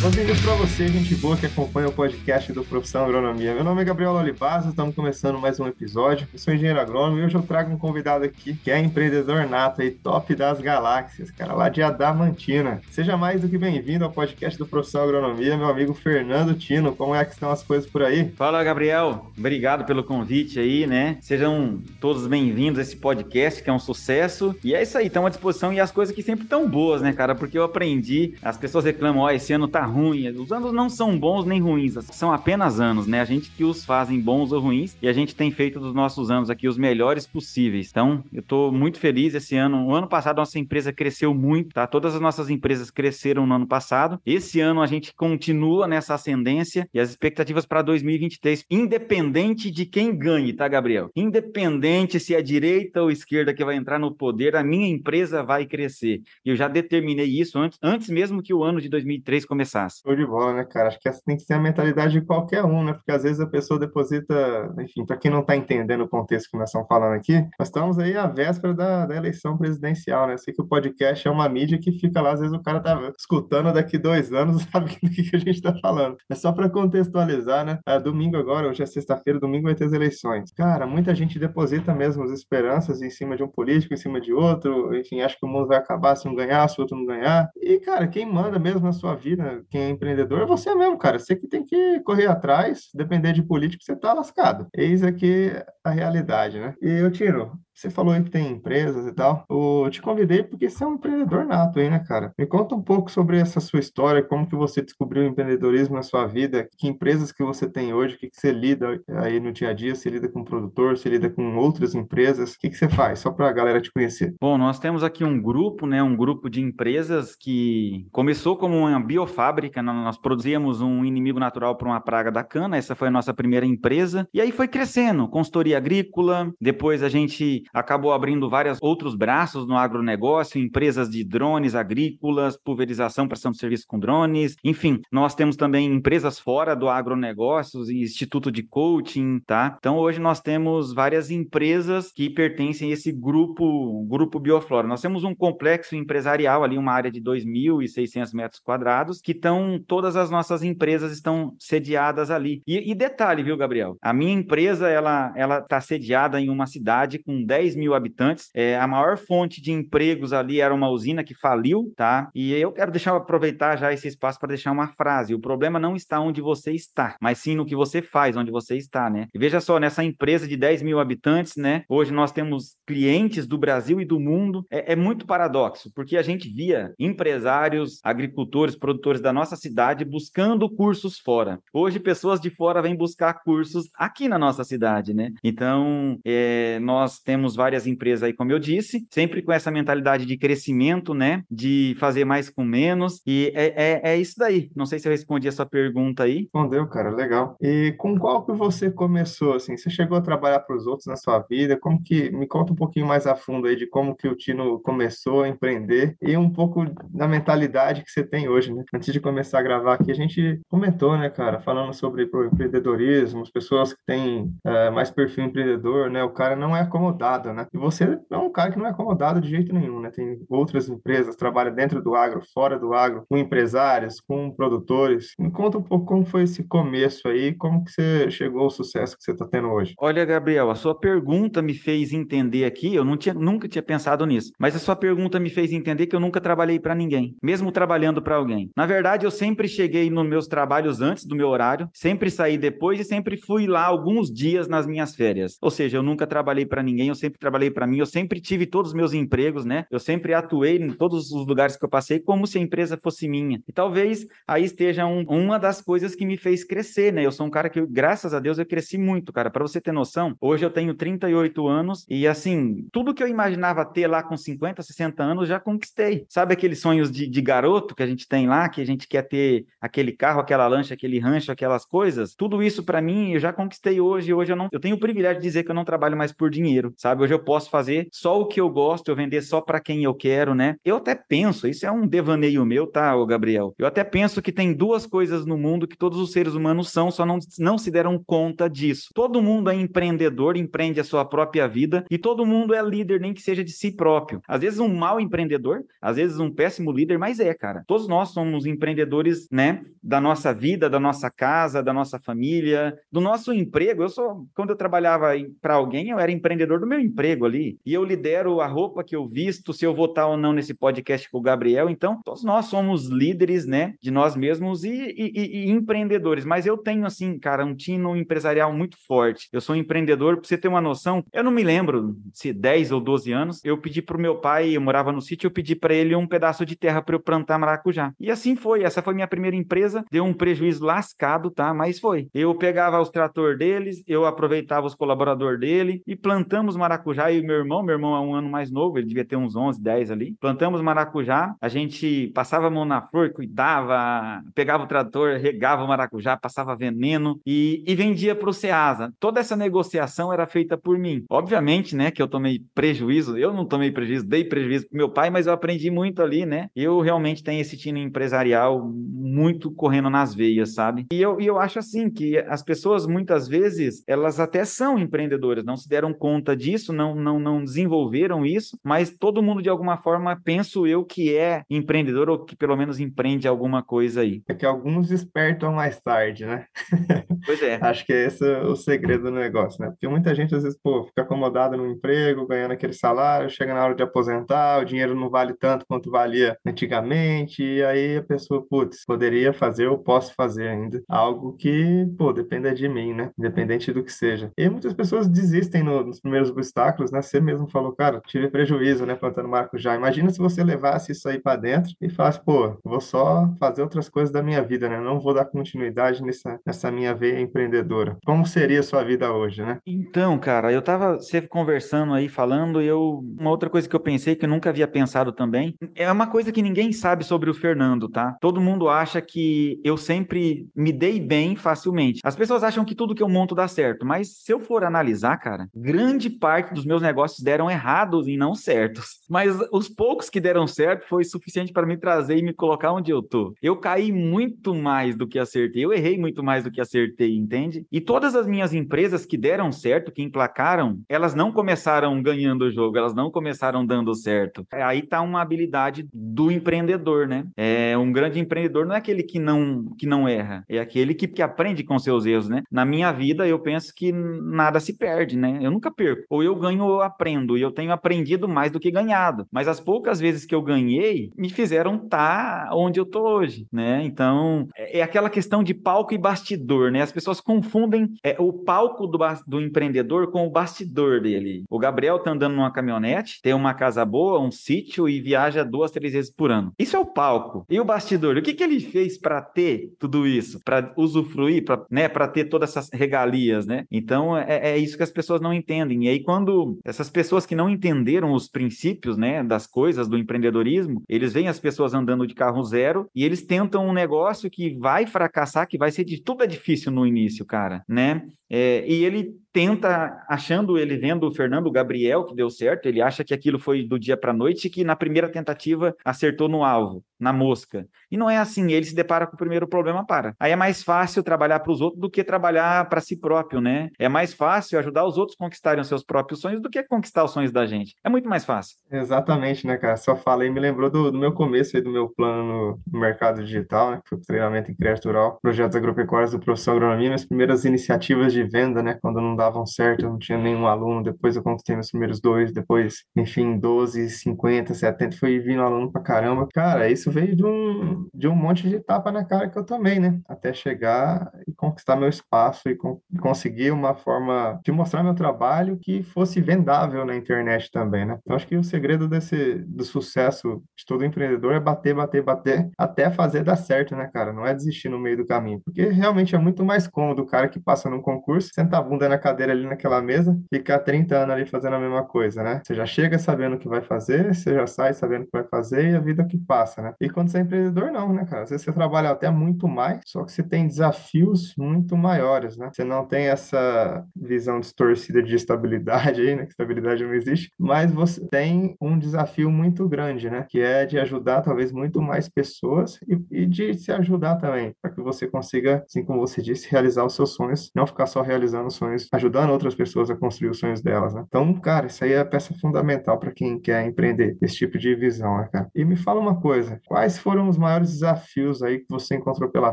Boas-vindas para você, gente boa que acompanha o podcast do Profissão Agronomia. Meu nome é Gabriel Olivaz, estamos começando mais um episódio. Eu sou engenheiro agrônomo e hoje eu trago um convidado aqui que é empreendedor nato aí, top das galáxias, cara, lá de Adamantina. Seja mais do que bem-vindo ao podcast do Profissão Agronomia, meu amigo Fernando Tino. Como é que estão as coisas por aí? Fala, Gabriel. Obrigado pelo convite aí, né? Sejam todos bem-vindos a esse podcast que é um sucesso. E é isso aí, estamos à disposição e as coisas que sempre estão boas, né, cara? Porque eu aprendi, as pessoas reclamam, ó, esse ano tá ruim. Os anos não são bons nem ruins, são apenas anos, né? A gente que os fazem bons ou ruins e a gente tem feito dos nossos anos aqui os melhores possíveis. Então, eu tô muito feliz esse ano. O ano passado nossa empresa cresceu muito, tá? Todas as nossas empresas cresceram no ano passado. Esse ano a gente continua nessa ascendência e as expectativas para 2023, independente de quem ganhe, tá, Gabriel? Independente se é direita ou esquerda que vai entrar no poder, a minha empresa vai crescer. E eu já determinei isso antes, antes mesmo que o ano de 2003 começasse Show de bola, né, cara? Acho que essa tem que ser a mentalidade de qualquer um, né? Porque às vezes a pessoa deposita, enfim, para quem não está entendendo o contexto que nós estamos falando aqui, nós estamos aí à véspera da, da eleição presidencial, né? Eu sei que o podcast é uma mídia que fica lá, às vezes o cara tá escutando daqui dois anos, sabe do que, a gente está falando. É só para contextualizar, né? É, domingo agora, hoje é sexta-feira, domingo vai ter as eleições. Cara, muita gente deposita mesmo as esperanças em cima de um político, em cima de outro, enfim, acha que o mundo vai acabar se um ganhar, se o outro não ganhar. E, cara, quem manda mesmo na sua vida, quem é empreendedor é você mesmo, cara. Você que tem que correr atrás, depender de político, você tá lascado. Eis aqui a realidade, né? E eu tiro, você falou aí que tem empresas e tal. Eu te convidei porque você é um empreendedor nato aí, né, cara? Me conta um pouco sobre essa sua história, como que você descobriu o empreendedorismo na sua vida, que empresas que você tem hoje, o que, que você lida aí no dia a dia, você lida com produtor, você lida com outras empresas, o que, que você faz, só para a galera te conhecer? Bom, nós temos aqui um grupo, né, um grupo de empresas que começou como uma biofábrica, nós produzíamos um inimigo natural para uma praga da cana, essa foi a nossa primeira empresa, e aí foi crescendo, consultoria agrícola, depois a gente acabou abrindo vários outros braços no agronegócio, empresas de drones agrícolas, pulverização, prestação de serviço com drones, enfim, nós temos também empresas fora do agronegócio, instituto de coaching, tá? Então hoje nós temos várias empresas que pertencem a esse grupo, grupo Bioflora. Nós temos um complexo empresarial ali, uma área de 2.600 metros quadrados, que estão, todas as nossas empresas estão sediadas ali. E, e detalhe, viu, Gabriel? A minha empresa, ela, ela está sediada em uma cidade com 10 10 mil habitantes. É, a maior fonte de empregos ali era uma usina que faliu, tá? E eu quero deixar aproveitar já esse espaço para deixar uma frase. O problema não está onde você está, mas sim no que você faz, onde você está, né? E veja só, nessa empresa de 10 mil habitantes, né? Hoje nós temos clientes do Brasil e do mundo. É, é muito paradoxo, porque a gente via empresários, agricultores, produtores da nossa cidade buscando cursos fora. Hoje, pessoas de fora vêm buscar cursos aqui na nossa cidade, né? Então, é, nós temos temos várias empresas aí, como eu disse, sempre com essa mentalidade de crescimento, né? De fazer mais com menos. E é, é, é isso daí. Não sei se eu respondi a sua pergunta aí. Respondeu, cara, legal. E com qual que você começou, assim? Você chegou a trabalhar para os outros na sua vida? Como que... Me conta um pouquinho mais a fundo aí de como que o Tino começou a empreender e um pouco da mentalidade que você tem hoje, né? Antes de começar a gravar aqui, a gente comentou, né, cara, falando sobre empreendedorismo, as pessoas que têm é, mais perfil empreendedor, né? O cara não é acomodado acomodada, né? E você é um cara que não é acomodado de jeito nenhum, né? Tem outras empresas, trabalha dentro do agro, fora do agro, com empresários, com produtores. Me conta um pouco como foi esse começo aí, como que você chegou ao sucesso que você está tendo hoje. Olha, Gabriel, a sua pergunta me fez entender aqui, eu não tinha, nunca tinha pensado nisso, mas a sua pergunta me fez entender que eu nunca trabalhei para ninguém, mesmo trabalhando para alguém. Na verdade, eu sempre cheguei nos meus trabalhos antes do meu horário, sempre saí depois e sempre fui lá alguns dias nas minhas férias. Ou seja, eu nunca trabalhei para ninguém, eu sempre trabalhei para mim, eu sempre tive todos os meus empregos, né? Eu sempre atuei em todos os lugares que eu passei como se a empresa fosse minha. E talvez aí esteja um, uma das coisas que me fez crescer, né? Eu sou um cara que, graças a Deus, eu cresci muito, cara. Para você ter noção, hoje eu tenho 38 anos e, assim, tudo que eu imaginava ter lá com 50, 60 anos, já conquistei. Sabe aqueles sonhos de, de garoto que a gente tem lá, que a gente quer ter aquele carro, aquela lancha, aquele rancho, aquelas coisas? Tudo isso para mim eu já conquistei hoje. Hoje eu não, eu tenho o privilégio de dizer que eu não trabalho mais por dinheiro, sabe? Sabe? Hoje eu posso fazer só o que eu gosto, eu vender só para quem eu quero, né? Eu até penso, isso é um devaneio meu, tá, ô Gabriel? Eu até penso que tem duas coisas no mundo que todos os seres humanos são, só não, não se deram conta disso. Todo mundo é empreendedor, empreende a sua própria vida e todo mundo é líder, nem que seja de si próprio. Às vezes um mau empreendedor, às vezes um péssimo líder, mas é, cara. Todos nós somos empreendedores, né, da nossa vida, da nossa casa, da nossa família, do nosso emprego. Eu sou, quando eu trabalhava para alguém, eu era empreendedor do meu emprego ali. E eu lidero a roupa que eu visto, se eu votar ou não nesse podcast com o Gabriel. Então, todos nós somos líderes, né, de nós mesmos e, e, e empreendedores. Mas eu tenho, assim, cara, um tino empresarial muito forte. Eu sou um empreendedor, para você ter uma noção, eu não me lembro se 10 ou 12 anos, eu pedi para o meu pai, eu morava no sítio, eu pedi para ele um pedaço de terra para eu plantar maracujá. E assim foi. Essa foi minha primeira empresa. Deu um prejuízo lascado, tá? Mas foi. Eu pegava os trator deles, eu aproveitava os colaboradores dele e plantamos maracujá. E meu irmão, meu irmão é um ano mais novo, ele devia ter uns 11, 10 ali. Plantamos maracujá, a gente passava a mão na flor, cuidava, pegava o trator, regava o maracujá, passava veneno e, e vendia para o Ceasa. Toda essa negociação era feita por mim. Obviamente, né, que eu tomei prejuízo, eu não tomei prejuízo, dei prejuízo pro meu pai, mas eu aprendi muito ali, né? Eu realmente tenho esse time empresarial muito correndo nas veias, sabe? E eu, e eu acho assim que as pessoas muitas vezes, elas até são empreendedoras, não se deram conta disso, não, não, não desenvolveram isso, mas todo mundo de alguma forma, penso eu, que é empreendedor ou que pelo menos empreende alguma coisa aí. É que alguns despertam mais tarde, né? Pois é. Acho que esse é o segredo do negócio, né? Porque muita gente às vezes, pô, fica acomodada no emprego, ganhando aquele salário, chega na hora de aposentar, o dinheiro não vale tanto quanto valia antigamente, e aí a pessoa, putz, poderia fazer ou posso fazer ainda algo que, pô, dependa de mim, né? Independente do que seja. E muitas pessoas desistem no, nos primeiros obstáculos, né? Você mesmo falou, cara, tive prejuízo, né, plantando maracujá. Imagina se você levasse isso aí para dentro e falasse, pô, vou só fazer outras coisas da minha vida, né? Não vou dar continuidade nessa, nessa minha veia empreendedora. Como seria a sua vida hoje, né? Então, cara, eu tava você conversando aí, falando, e eu. Uma outra coisa que eu pensei que eu nunca havia pensado também. É uma coisa que ninguém sabe sobre o Fernando, tá? Todo mundo acha que eu sempre me dei bem facilmente. As pessoas acham que tudo que eu monto dá certo, mas se eu for analisar, cara, grande parte dos meus negócios deram errados e não certos. Mas os poucos que deram certo foi suficiente para me trazer e me colocar onde eu tô. Eu caí muito mais do que acertei, eu errei muito mais do que acertei, entende? E todas as minhas empresas que deram certo, que emplacaram, elas não começaram ganhando o jogo, elas não começaram dando certo. Aí tá uma habilidade do empreendedor, né? É um grande empreendedor não é aquele que não que não erra, é aquele que, que aprende com seus erros, né? Na minha vida eu penso que nada se perde, né? Eu nunca perco. Ou eu ganho ou eu aprendo, e eu tenho aprendido mais do que ganhado. Mas as poucas vezes que eu ganhei me fizeram estar tá onde eu tô hoje, né? Então, é, é aquela questão de palco e bastidor, né? As pessoas confundem é, o palco do, do empreendedor com o bastidor dele. O Gabriel tá andando numa caminhonete, tem uma casa boa, um sítio e viaja duas, três vezes por ano. Isso é o palco. E o bastidor? O que, que ele fez para ter tudo isso? Para usufruir, para né, ter todas essas regalias, né? Então, é, é isso que as pessoas não entendem. E aí, quando essas pessoas que não entenderam os princípios, né, das coisas do empreendedorismo, eles veem as pessoas andando de carro zero e eles tentam um negócio que vai fracassar, que vai ser de tudo é difícil no início, cara, né? É, e ele tenta, achando ele vendo o Fernando Gabriel, que deu certo, ele acha que aquilo foi do dia para a noite e que na primeira tentativa acertou no alvo, na mosca. E não é assim, ele se depara com o primeiro problema, para. Aí é mais fácil trabalhar para os outros do que trabalhar para si próprio, né? É mais fácil ajudar os outros a conquistarem os seus próprios sonhos do que conquistar os sonhos da gente. É muito mais fácil. Exatamente, né, cara? Só falei, me lembrou do, do meu começo aí, do meu plano no, mercado digital, né? Que foi treinamento em crédito rural, projetos agropecuários do professor agronomia, minhas primeiras iniciativas de venda, né? Quando não davam certo, eu não tinha nenhum aluno, depois eu conquistei meus primeiros dois, depois, enfim, 12, 50, 70, foi vindo aluno pra caramba. Cara, isso veio de um, de um monte de tapa na cara que eu tomei, né? Até chegar e conquistar meu espaço e con conseguir uma forma de mostrar meu trabalho que fosse vendável na internet também, né? Então, acho que o segredo desse, do sucesso de todo empreendedor é bater, bater, bater, até fazer dar certo, né, cara? Não é desistir no meio do caminho, porque realmente é muito mais cômodo o cara que passa num concurso curso, sentar a bunda na cadeira ali naquela mesa, ficar 30 anos ali fazendo a mesma coisa, né? Você já chega sabendo o que vai fazer, você já sai sabendo o que vai fazer e a vida que passa, né? E quando você é empreendedor, não, né, cara? Às vezes você trabalha até muito mais, só que você tem desafios muito maiores, né? Você não tem essa visão distorcida de estabilidade aí, né? Que estabilidade não existe, mas você tem um desafio muito grande, né? Que é de ajudar talvez muito mais pessoas e, e de se ajudar também, para que você consiga, assim como você disse, realizar os seus sonhos, não ficar só realizando sonhos, ajudando outras pessoas a construir os sonhos delas, né? Então, cara, isso aí é a peça fundamental para quem quer empreender esse tipo de visão, né, cara? E me fala uma coisa, quais foram os maiores desafios aí que você encontrou pela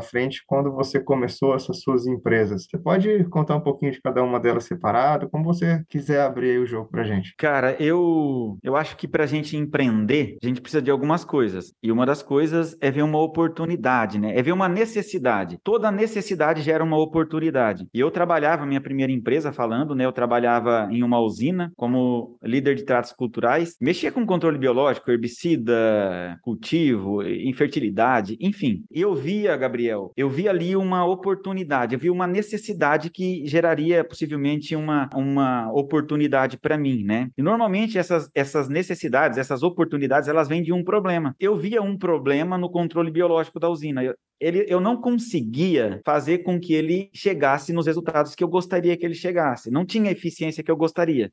frente quando você começou essas suas empresas? Você pode contar um pouquinho de cada uma delas separado, como você quiser abrir o jogo pra gente. Cara, eu eu acho que pra gente empreender, a gente precisa de algumas coisas. E uma das coisas é ver uma oportunidade, né? É ver uma necessidade. Toda necessidade gera uma oportunidade. E eu trabalhava minha primeira empresa falando, né? Eu trabalhava em uma usina como líder de tratos culturais, mexia com controle biológico, herbicida, cultivo, infertilidade, enfim. Eu via, Gabriel, eu via ali uma oportunidade, eu via uma necessidade que geraria possivelmente uma, uma oportunidade para mim, né? E normalmente essas, essas necessidades, essas oportunidades, elas vêm de um problema. Eu via um problema no controle biológico da usina. Eu, ele, eu não conseguia fazer com que ele chegasse nos resultados que eu gostaria que ele chegasse. Não tinha a eficiência que eu gostaria.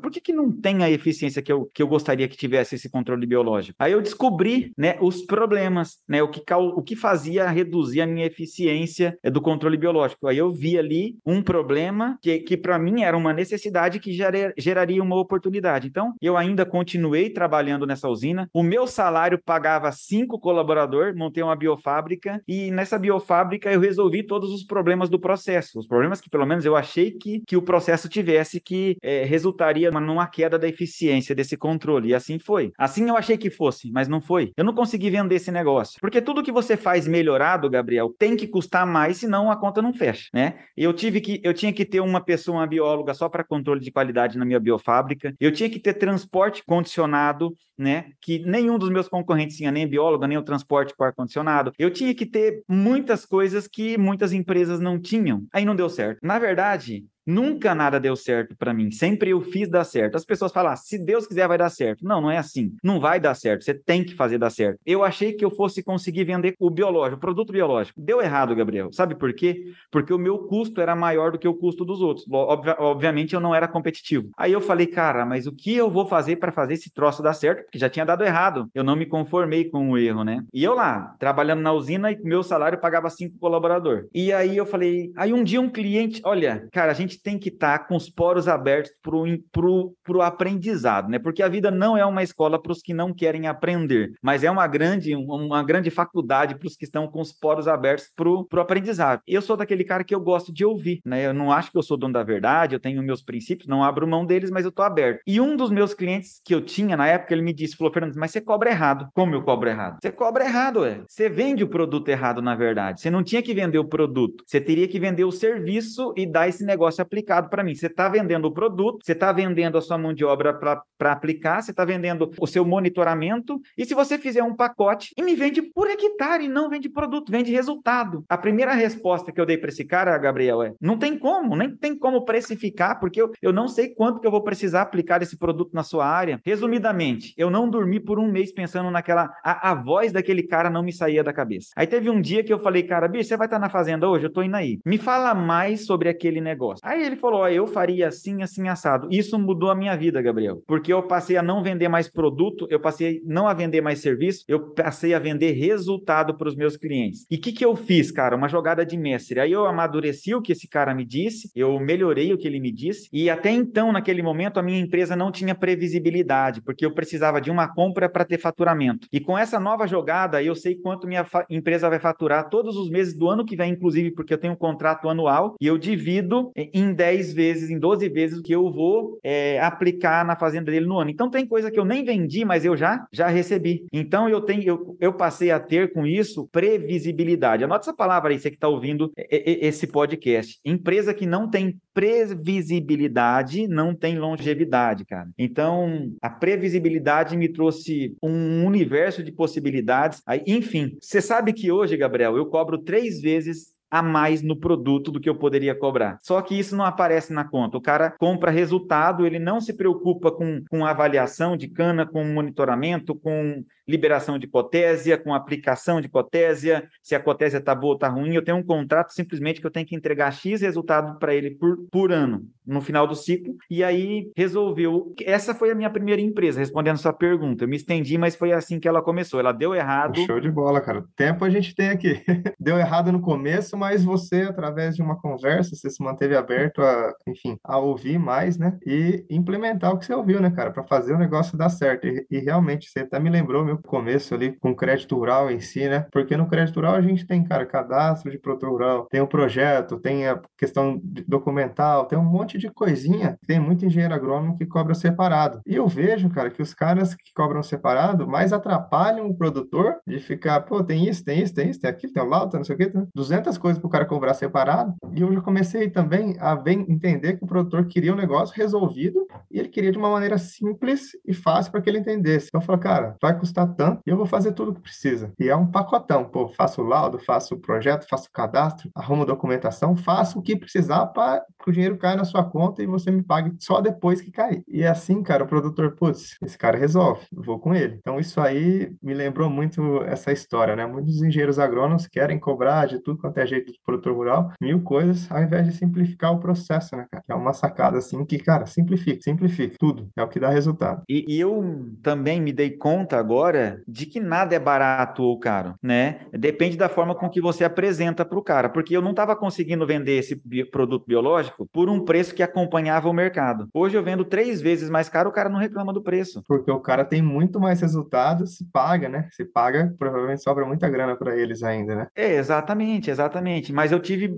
Por que, que não tem a eficiência que eu, que eu gostaria que tivesse esse controle biológico? Aí eu descobri né, os problemas, né, o, que, o que fazia reduzir a minha eficiência é, do controle biológico. Aí eu vi ali um problema que, que para mim era uma necessidade que gerar, geraria uma oportunidade. Então, eu ainda continuei trabalhando nessa usina. O meu salário pagava cinco colaboradores, montei uma biofábrica e nessa biofábrica eu resolvi todos os problemas do processo, os problemas que pelo menos eu achei que, que o processo tivesse que é, resultaria numa queda da eficiência desse controle. E assim foi. Assim eu achei que fosse, mas não foi. Eu não consegui vender esse negócio. Porque tudo que você faz melhorado, Gabriel, tem que custar mais, senão a conta não fecha, né? Eu tive que, eu tinha que ter uma pessoa, uma bióloga, só para controle de qualidade na minha biofábrica. Eu tinha que ter transporte condicionado, né? Que nenhum dos meus concorrentes tinha, nem bióloga, nem o transporte com ar-condicionado. Eu tinha que ter ter muitas coisas que muitas empresas não tinham. Aí não deu certo. Na verdade, Nunca nada deu certo para mim. Sempre eu fiz dar certo. As pessoas falam, ah, se Deus quiser vai dar certo. Não, não é assim. Não vai dar certo. Você tem que fazer dar certo. Eu achei que eu fosse conseguir vender o biológico, o produto biológico. Deu errado, Gabriel. Sabe por quê? Porque o meu custo era maior do que o custo dos outros. Obvi obviamente eu não era competitivo. Aí eu falei, cara, mas o que eu vou fazer para fazer esse troço dar certo? Porque já tinha dado errado. Eu não me conformei com o erro, né? E eu lá, trabalhando na usina e meu salário pagava cinco colaboradores. E aí eu falei, aí um dia um cliente, olha, cara, a gente tem que estar tá com os poros abertos para o aprendizado, né? Porque a vida não é uma escola para os que não querem aprender, mas é uma grande, uma grande faculdade para os que estão com os poros abertos para o aprendizado. Eu sou daquele cara que eu gosto de ouvir, né? Eu não acho que eu sou dono da verdade, eu tenho meus princípios, não abro mão deles, mas eu estou aberto. E um dos meus clientes que eu tinha na época, ele me disse, falou, Fernando, mas você cobra errado. Como eu cobro errado? Você cobra errado, é. Você vende o produto errado, na verdade. Você não tinha que vender o produto, você teria que vender o serviço e dar esse negócio aplicado para mim. Você está vendendo o produto, você está vendendo a sua mão de obra para aplicar, você está vendendo o seu monitoramento. E se você fizer um pacote e me vende por hectare, não vende produto, vende resultado. A primeira resposta que eu dei para esse cara, Gabriel, é: não tem como, nem tem como precificar, porque eu, eu não sei quanto que eu vou precisar aplicar esse produto na sua área. Resumidamente, eu não dormi por um mês pensando naquela. A, a voz daquele cara não me saía da cabeça. Aí teve um dia que eu falei, cara, bicho, você vai estar tá na fazenda hoje? Eu tô indo aí. Me fala mais sobre aquele negócio. Aí ele falou: ó, eu faria assim, assim, assado. Isso mudou a minha vida, Gabriel, porque eu passei a não vender mais produto, eu passei não a vender mais serviço, eu passei a vender resultado para os meus clientes. E o que, que eu fiz, cara? Uma jogada de mestre. Aí eu amadureci o que esse cara me disse, eu melhorei o que ele me disse, e até então, naquele momento, a minha empresa não tinha previsibilidade, porque eu precisava de uma compra para ter faturamento. E com essa nova jogada, eu sei quanto minha empresa vai faturar todos os meses do ano que vem, inclusive, porque eu tenho um contrato anual e eu divido em 10 vezes, em 12 vezes o que eu vou é, aplicar na fazenda dele no ano. Então tem coisa que eu nem vendi, mas eu já já recebi. Então eu tenho eu, eu passei a ter com isso previsibilidade. Anota essa palavra aí, você que está ouvindo esse podcast. Empresa que não tem previsibilidade não tem longevidade, cara. Então, a previsibilidade me trouxe um universo de possibilidades. Aí, enfim, você sabe que hoje, Gabriel, eu cobro três vezes a mais no produto do que eu poderia cobrar. Só que isso não aparece na conta. O cara compra resultado, ele não se preocupa com, com avaliação de cana, com monitoramento, com liberação de cotésia, com aplicação de cotésia, se a cotésia está boa ou está ruim. Eu tenho um contrato simplesmente que eu tenho que entregar X resultado para ele por, por ano, no final do ciclo. E aí resolveu. Essa foi a minha primeira empresa, respondendo sua pergunta. Eu me estendi, mas foi assim que ela começou. Ela deu errado. Show de bola, cara. Tempo a gente tem aqui. deu errado no começo, mas você, através de uma conversa, você se manteve aberto a, enfim, a ouvir mais, né? E implementar o que você ouviu, né, cara? Para fazer o negócio dar certo. E, e realmente, você até me lembrou meu começo ali com crédito rural em si, né? Porque no crédito rural a gente tem, cara, cadastro de produtor rural, tem o projeto, tem a questão documental, tem um monte de coisinha. Tem muito engenheiro agrônomo que cobra separado. E eu vejo, cara, que os caras que cobram separado mais atrapalham o produtor de ficar, pô, tem isso, tem isso, tem isso, tem aquilo, tem o lauta, não sei o quê, 200 coisas para o cara cobrar separado. E eu já comecei também a bem entender que o produtor queria um negócio resolvido ele queria de uma maneira simples e fácil para que ele entendesse. Então eu falo, cara, vai custar tanto e eu vou fazer tudo o que precisa. E é um pacotão, pô, faço o laudo, faço o projeto, faço o cadastro, arrumo documentação, faço o que precisar para que o dinheiro caia na sua conta e você me pague só depois que cair. E é assim, cara, o produtor, putz, esse cara resolve, eu vou com ele. Então isso aí me lembrou muito essa história, né? Muitos engenheiros agrônomos querem cobrar de tudo quanto é jeito do produtor rural, mil coisas, ao invés de simplificar o processo, né, cara? É uma sacada assim que, cara, simplifica, simplifica tudo, é o que dá resultado. E, e eu também me dei conta agora de que nada é barato ou caro, né? Depende da forma com que você apresenta para o cara, porque eu não estava conseguindo vender esse bi produto biológico por um preço que acompanhava o mercado. Hoje eu vendo três vezes mais caro, o cara não reclama do preço. Porque o cara tem muito mais resultados, se paga, né? Se paga, provavelmente sobra muita grana para eles ainda, né? É, exatamente, exatamente. Mas eu tive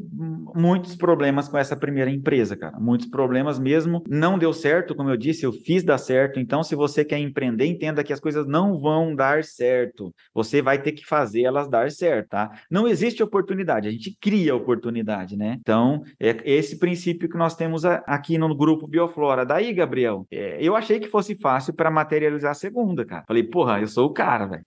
muitos problemas com essa primeira empresa, cara. Muitos problemas mesmo. Não deu certo, como eu disse, eu fiz dar certo. Então, se você quer empreender, entenda que as coisas não vão dar certo. Você vai ter que fazer elas dar certo, tá? Não existe oportunidade, a gente cria oportunidade, né? Então, é esse princípio que nós temos aqui no grupo Bioflora. Daí, Gabriel, é, eu achei que fosse fácil para materializar a segunda, cara. Falei, porra, eu sou o cara, velho.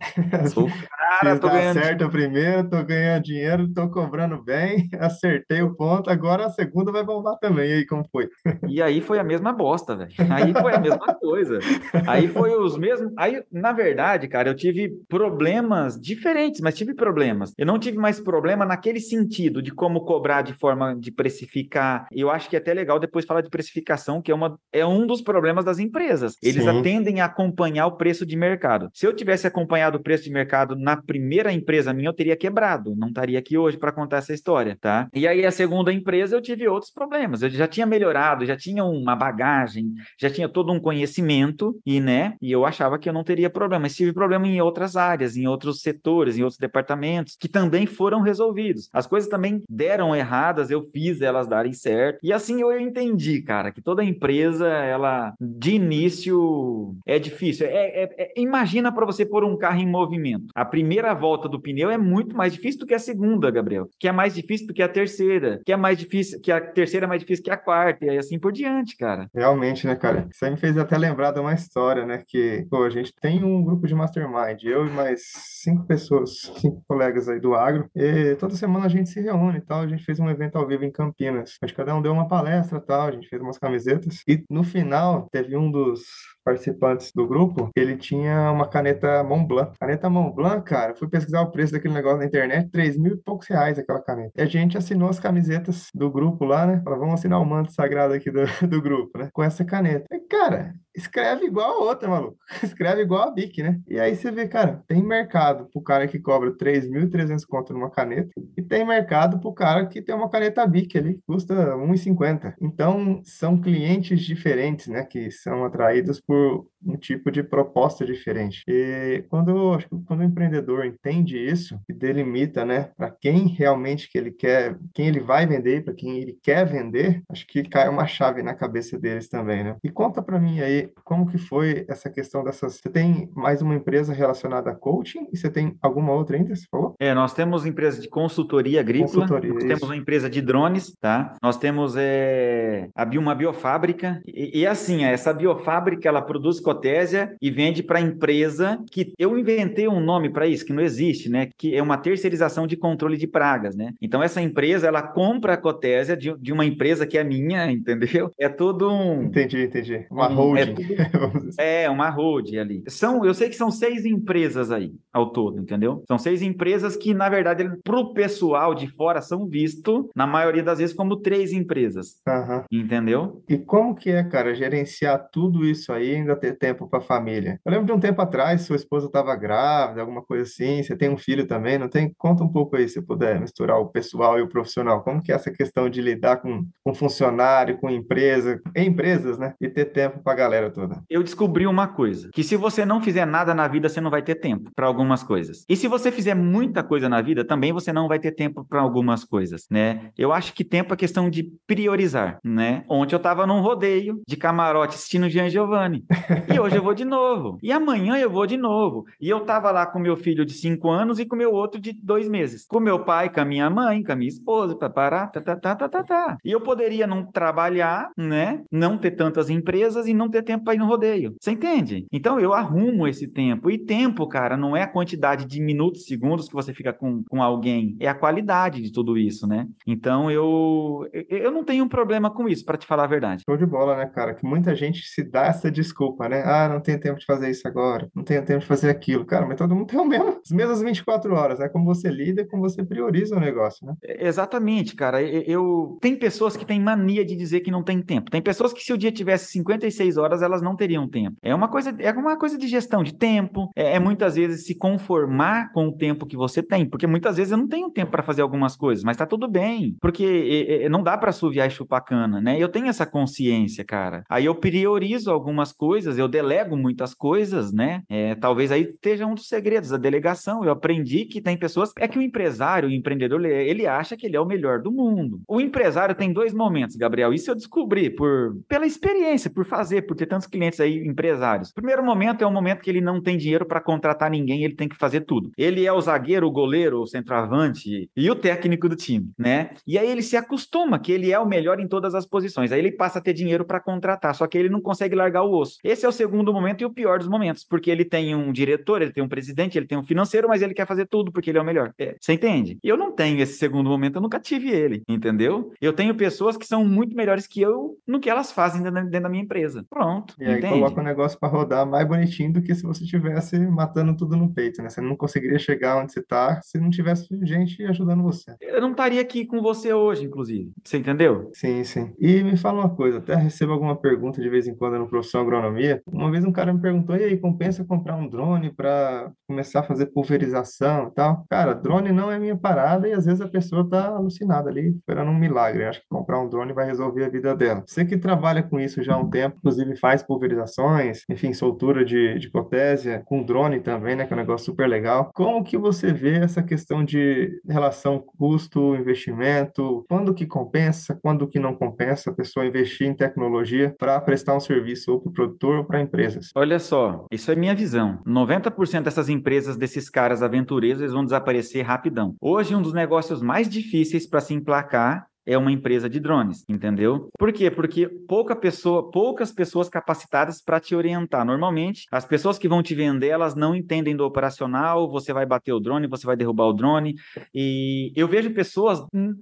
Sou o cara, tô ganhando. certo primeiro, tô ganhando dinheiro, tô cobrando bem, acertei o ponto, agora a segunda vai bombar também. E aí, como foi? E aí foi a mesma bosta, velho. Aí foi a mesma coisa. Aí foi os mesmos. Aí, na verdade, cara, eu tive problemas diferentes, mas tive problemas. Eu não tive mais problema naquele sentido de como cobrar de forma de precificar. Eu acho que é até legal depois falar de precificação, que é, uma, é um dos problemas das empresas. Eles Sim. atendem a acompanhar o preço de mercado. Se eu tivesse acompanhado o preço de mercado na primeira empresa minha, eu teria quebrado. Não estaria aqui hoje para contar essa história, tá? E aí a segunda empresa eu tive outros problemas. Eu já tinha melhorado, já tinha uma bagagem, já tinha todo um conhecimento e, né, e eu achava que eu não teria problema. Mas tive problema em outras áreas, em outros setores, em outros departamentos que também foram resolvidos. As coisas também deram erradas, eu fiz elas darem certo. E assim eu entendi, cara, que toda empresa, ela de início é difícil. É, é, é imagina para você pôr um carro em movimento. A primeira volta do pneu é muito mais difícil do que a segunda, Gabriel. Que é mais difícil do que a terceira, que é mais difícil, que a terceira é mais difícil que a quarta, e assim por diante, cara. Realmente, né, cara? Isso aí me fez até lembrar de uma história, né? Que, pô, a gente tem um grupo de mastermind, eu e mais cinco pessoas, cinco colegas aí do agro, e toda semana a gente se reúne e tal. A gente fez um evento ao vivo em Campinas. Que cada um deu uma palestra e tal, a gente fez umas camisetas. E no final, teve um dos participantes do grupo, ele tinha uma caneta Montblanc. Caneta Montblanc, cara, fui pesquisar o preço daquele negócio na internet, 3 mil e poucos reais aquela caneta. E a gente assinou as camisetas do grupo lá, né? Falou, vamos assinar o manto sagrado aqui do, do grupo, né? Com essa caneta. E, cara, escreve igual a outra, maluco. Escreve igual a Bic, né? E aí você vê, cara, tem mercado pro cara que cobra 3.300 conto numa caneta e tem mercado pro cara que tem uma caneta Bic ali que custa 1,50. Então, são clientes diferentes, né, que são atraídos por um tipo de proposta diferente. E quando, acho que quando o empreendedor entende isso e delimita, né, para quem realmente que ele quer, quem ele vai vender, para quem ele quer vender, acho que cai uma chave na cabeça deles também, né? E conta para mim aí Como que foi essa questão dessas... Você tem mais uma empresa relacionada a coaching e você tem alguma outra ainda, você falou? É, nós temos empresa de consultoria agrícola, consultoria, nós isso. temos uma empresa de drones, tá? Nós temos é, uma biofábrica e, e assim, essa biofábrica, ela produz cotésia e vende para empresa que eu inventei um nome para isso, que não existe, né? Que é uma terceirização de controle de pragas, né? Então essa empresa, ela compra a cotésia de, de uma empresa que é minha, entendeu? É todo um... Entendi, entendi. Uma um, holding. É, tudo, é, uma holding ali. São, eu sei que são seis empresas aí, ao todo, entendeu? São seis empresas que, na verdade, para o pessoal de fora são visto, na maioria das vezes, como três empresas. Uhum. Entendeu? E como que é, cara, gerenciar tudo isso aí e ainda ter tempo para a família? Eu lembro de um tempo atrás, sua esposa estava grávida, alguma coisa assim, você tem um filho também, não tem? Conta um pouco aí, se puder misturar o pessoal e o profissional. Como que é essa questão de lidar com, com funcionário, com empresa, em empresas, né? E ter tempo para a galera toda. Eu descobri uma coisa, que se você não fizer nada na vida, você não vai ter tempo para algumas coisas. E se você fizer muita coisa na vida, também você não vai ter tempo para algumas coisas, né? Eu acho que tempo é questão de priorizar, né? Ontem eu estava num rodeio de camarote assistindo Jean Giovanni. E hoje eu vou de novo. E amanhã eu vou de novo. E eu estava lá com meu filho de cinco anos e com meu outro de dois meses. Com meu pai, com a minha mãe, com a minha esposa, para parar, tá, tá, tá, tá, tá, tá. E eu poderia não trabalhar, né? Não ter tantas empresas e não ter tempo para ir no rodeio. Você entende? Então eu arrumo esse tempo. E tempo, cara, não é a quantidade de minutos, segundos que você fica com, com alguém, é a qualidade de tudo isso, né? Então eu eu não tenho um problema com isso, para te falar a verdade. Show de bola, né, cara? Que muita gente se dá essa desculpa, né? Ah, não tenho tempo de fazer isso agora, não tenho tempo de fazer aquilo. Cara, mas todo mundo tem o mesmo, as mesmas 24 horas. É como você lida, como você prioriza o negócio, né? Exatamente, cara. Eu tem pessoas que têm mania de dizer que não tem tempo. Tem pessoas que se o dia tivesse 56 horas, elas não teriam tempo. É uma coisa, é uma coisa de gestão de tempo. É, é muitas vezes se conformar com o tempo que você tem, porque muitas vezes eu não tenho tempo para fazer algumas coisas, mas tá tudo bem, porque não dá para assoviar e chupar cana, né? Eu tenho essa consciência, cara. Aí eu priorizo algumas coisas, eu delego muitas coisas, né? É, talvez aí esteja um dos segredos, a delegação. Eu aprendi que tem pessoas. É que o empresário, o empreendedor, ele acha que ele é o melhor do mundo. O empresário tem dois momentos, Gabriel. Isso eu descobri por pela experiência, por fazer, por ter tantos clientes aí empresários. Primeiro momento é o momento que ele não tem dinheiro para contratar ninguém, ele tem que fazer tudo. Ele é o zagueiro, o goleiro, o centroavante e o técnico do time, né? E aí ele se acostuma que ele é o melhor em todas as posições. Aí ele passa a ter dinheiro para contratar, só que ele não consegue largar o osso. Esse é o segundo momento e o pior dos momentos, porque ele tem um diretor, ele tem um presidente, ele tem um financeiro, mas ele quer fazer tudo porque ele é o melhor. É, você entende? Eu não tenho esse segundo momento, eu nunca tive ele, entendeu? Eu tenho pessoas que são muito melhores que eu no que elas fazem dentro da minha empresa. Pronto. E aí entende? coloca o negócio para rodar mais bonitinho do que se você estivesse matando tudo no peito, né? Você não conseguiria chegar onde você está se não tivesse gente ajudando você. Eu não estaria aqui com você hoje, inclusive. Você entendeu? Sim, sim. E me fala uma coisa, até recebo alguma pergunta de vez em quando no Profissão Agronomia. Uma vez um cara me perguntou, e aí, compensa comprar um drone para começar a fazer pulverização e tal? Cara, drone não é minha parada e às vezes a pessoa tá alucinada ali, esperando um milagre. Acho que comprar um drone vai resolver a vida dela. Você que trabalha com isso já há um tempo, inclusive faz pulverizações, enfim, soltura de, de cotésia, com drone também, né, que é um negócio super legal. Como que você vê essa questão de relação custo-investimento? Quando que compensa, quando que não compensa a pessoa investir em tecnologia para prestar um serviço ou para o produtor ou para empresas? Olha só, isso é minha visão. 90% dessas empresas, desses caras aventureiros, eles vão desaparecer rapidão. Hoje, um dos negócios mais difíceis para se emplacar é uma empresa de drones, entendeu? Por quê? Porque pouca pessoa, poucas pessoas capacitadas para te orientar. Normalmente, as pessoas que vão te vender, elas não entendem do operacional, você vai bater o drone, você vai derrubar o drone. E eu vejo pessoas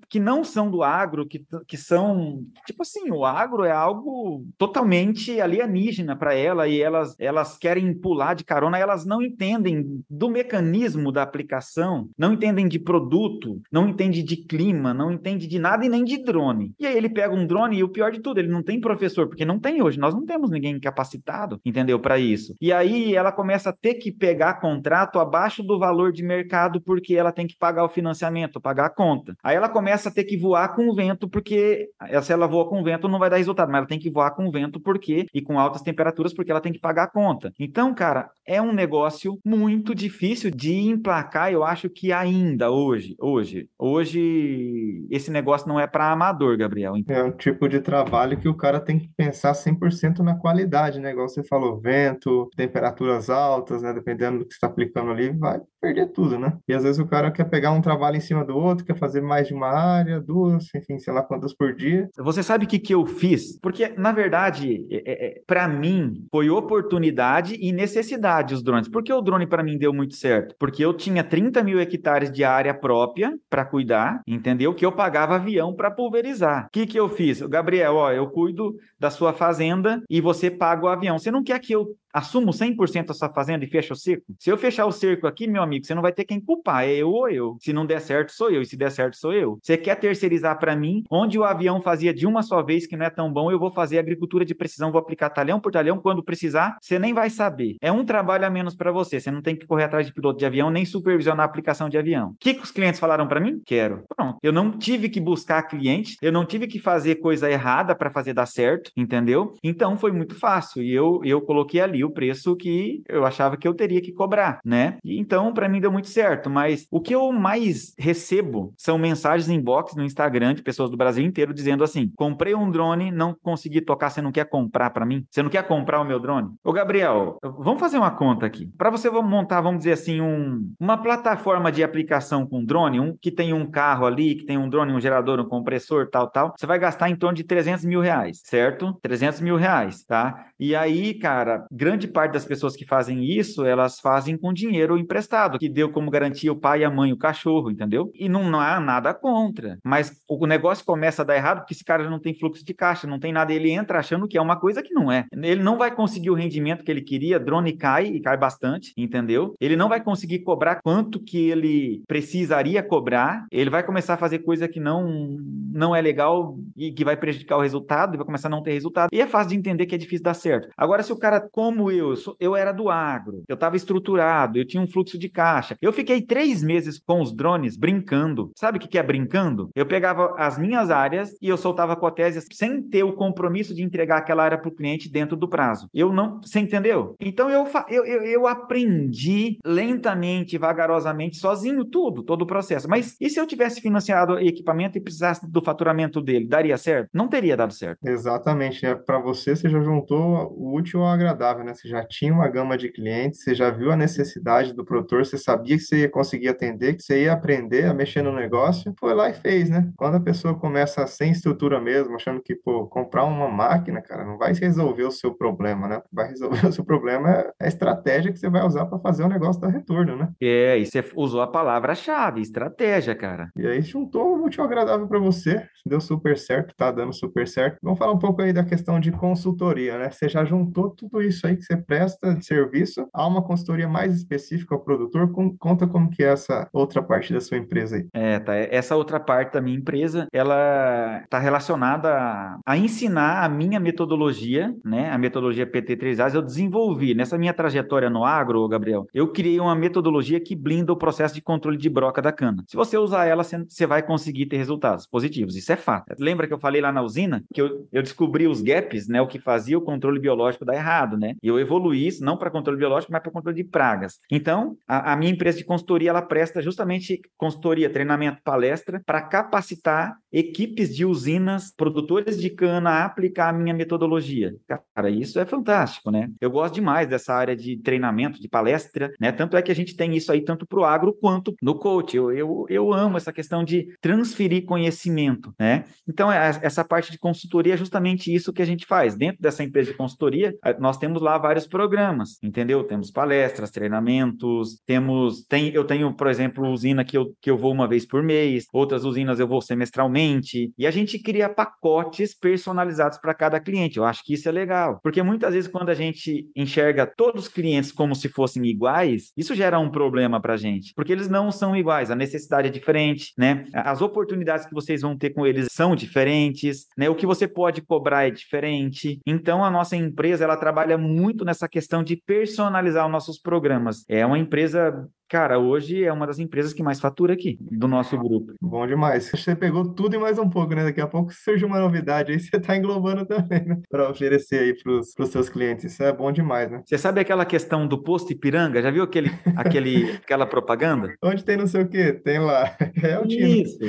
que não são do agro, que, que são, tipo assim, o agro é algo totalmente alienígena para ela e elas, elas querem pular de carona, elas não entendem do mecanismo da aplicação, não entendem de produto, não entendem de clima, não entendem de nada nem de drone. E aí ele pega um drone e o pior de tudo, ele não tem professor, porque não tem hoje, nós não temos ninguém capacitado, entendeu, para isso. E aí ela começa a ter que pegar contrato abaixo do valor de mercado porque ela tem que pagar o financiamento, pagar a conta. Aí ela começa a ter que voar com o vento porque se ela voa com o vento não vai dar resultado, mas ela tem que voar com o vento porque e com altas temperaturas porque ela tem que pagar a conta. Então, cara, é um negócio muito difícil de emplacar, eu acho que ainda hoje, hoje, hoje esse negócio não é é para amador, Gabriel. É um tipo de trabalho que o cara tem que pensar 100% na qualidade, né? Igual você falou, vento, temperaturas altas, né? Dependendo do que você está aplicando ali, vai perder tudo, né? E às vezes o cara quer pegar um trabalho em cima do outro, quer fazer mais de uma área, duas, enfim, sei lá quantas por dia. Você sabe o que, que eu fiz? Porque, na verdade, é, é, é para mim, foi oportunidade e necessidade os drones. Por que o drone para mim deu muito certo? Porque eu tinha 30 mil hectares de área própria para cuidar, entendeu? Que eu pagava avião para pulverizar. O que, que eu fiz? Gabriel, ó, eu cuido da sua fazenda e você paga o avião. Você não quer que eu assumo 100% a sua fazenda e fecho o cerco? Se eu fechar o cerco aqui, meu amigo, você não vai ter quem culpar, é eu ou eu. Se não der certo, sou eu, e se der certo, sou eu. Você quer terceirizar para mim, onde o avião fazia de uma só vez, que não é tão bom, eu vou fazer agricultura de precisão, vou aplicar talhão por talhão, quando precisar, você nem vai saber. É um trabalho a menos para você, você não tem que correr atrás de piloto de avião, nem supervisionar a aplicação de avião. O que, que os clientes falaram para mim? Quero. Pronto. Eu não tive que buscar cliente, eu não tive que fazer coisa errada para fazer dar certo, entendeu? Então foi muito fácil, e eu, eu coloquei ali o preço que eu achava que eu teria que cobrar, né? E então, para mim, deu muito certo. Mas o que eu mais recebo são mensagens inbox no Instagram de pessoas do Brasil inteiro dizendo assim: comprei um drone, não consegui tocar, você não quer comprar para mim? Você não quer comprar o meu drone? Ô, Gabriel, vamos fazer uma conta aqui. Para você montar, vamos dizer assim, um, uma plataforma de aplicação com drone, um que tem um carro ali, que tem um drone, um gerador, um compressor, tal, tal, você vai gastar em torno de 300 mil reais, certo? 300 mil reais, tá? E aí, cara, grande parte das pessoas que fazem isso, elas fazem com dinheiro emprestado, que deu como garantia o pai, a mãe, o cachorro, entendeu? E não, não há nada contra. Mas o negócio começa a dar errado porque esse cara não tem fluxo de caixa, não tem nada. Ele entra achando que é uma coisa que não é. Ele não vai conseguir o rendimento que ele queria, drone cai e cai bastante, entendeu? Ele não vai conseguir cobrar quanto que ele precisaria cobrar. Ele vai começar a fazer coisa que não, não é legal e que vai prejudicar o resultado, e vai começar a não ter resultado. E é fácil de entender que é difícil dar certo. Agora, se o cara, como eu, eu era do agro, eu estava estruturado, eu tinha um fluxo de caixa, eu fiquei três meses com os drones brincando. Sabe o que é brincando? Eu pegava as minhas áreas e eu soltava cotésias sem ter o compromisso de entregar aquela área para o cliente dentro do prazo. Eu não. Você entendeu? Então eu, eu, eu, eu aprendi lentamente, vagarosamente, sozinho tudo, todo o processo. Mas e se eu tivesse financiado equipamento e precisasse do faturamento dele? Daria certo? Não teria dado certo. Exatamente. É, para você, você já juntou o útil ao agradável, né? Você já tinha uma gama de clientes, você já viu a necessidade do produtor, você sabia que você ia conseguir atender, que você ia aprender a mexer no negócio, foi lá e fez, né? Quando a pessoa começa sem estrutura mesmo, achando que, pô, comprar uma máquina, cara, não vai resolver o seu problema, né? Vai resolver o seu problema é a estratégia que você vai usar para fazer o negócio dar retorno, né? É, e você usou a palavra-chave, estratégia, cara. E aí juntou o útil agradável para você, deu super certo, tá dando super certo. Vamos falar um pouco aí da questão de consultoria, né? Você já juntou tudo isso aí que você presta de serviço a uma consultoria mais específica ao produtor. Com, conta como que é essa outra parte da sua empresa aí. É, tá. Essa outra parte da minha empresa, ela está relacionada a, a, ensinar a minha metodologia, né? A metodologia PT3As eu desenvolvi nessa minha trajetória no agro, Gabriel. Eu criei uma metodologia que blinda o processo de controle de broca da cana. Se você usar ela, você vai conseguir ter resultados positivos. Isso é fato. Lembra que eu falei lá na usina que eu, eu descobri os gaps, né? O que fazia o controle biológico dá errado, né? E eu evoluí isso não para controle biológico, mas para controle de pragas. Então, a, a, minha empresa de consultoria, ela presta justamente consultoria, treinamento, palestra, para capacitar equipes de usinas, produtores de cana a aplicar a minha metodologia. Cara, isso é fantástico, né? Eu gosto demais dessa área de treinamento, de palestra, né? Tanto é que a gente tem isso aí tanto para o agro quanto no coach. Eu, eu, eu amo essa questão de transferir conhecimento, né? Então, é, essa parte de consultoria é justamente isso que a gente faz. Dentro dessa empresa de consultoria, nós temos lá vários programas, entendeu? Temos palestras, treinamentos, temos, tem, eu tenho, por exemplo, usina que eu, que eu vou uma vez por mês, outras usinas eu vou semestralmente, e a gente cria pacotes personalizados para cada cliente. Eu acho que isso é legal, porque muitas vezes quando a gente enxerga todos os clientes como se fossem iguais, isso gera um problema para a gente, porque eles não são iguais, a necessidade é diferente, né? As oportunidades que vocês vão ter com eles são diferentes, né? O que você pode cobrar é diferente. Então a nossa empresa ela trabalha muito nessa questão de personalizar os nossos programas. É uma empresa cara, hoje é uma das empresas que mais fatura aqui, do nosso grupo. Bom demais. Você pegou tudo e mais um pouco, né? Daqui a pouco surge uma novidade aí, você tá englobando também, né? Para oferecer aí pros, pros seus clientes. Isso é bom demais, né? Você sabe aquela questão do posto Ipiranga? Já viu aquele, aquele, aquela propaganda? Onde tem não sei o quê? Tem lá. É o time. Isso.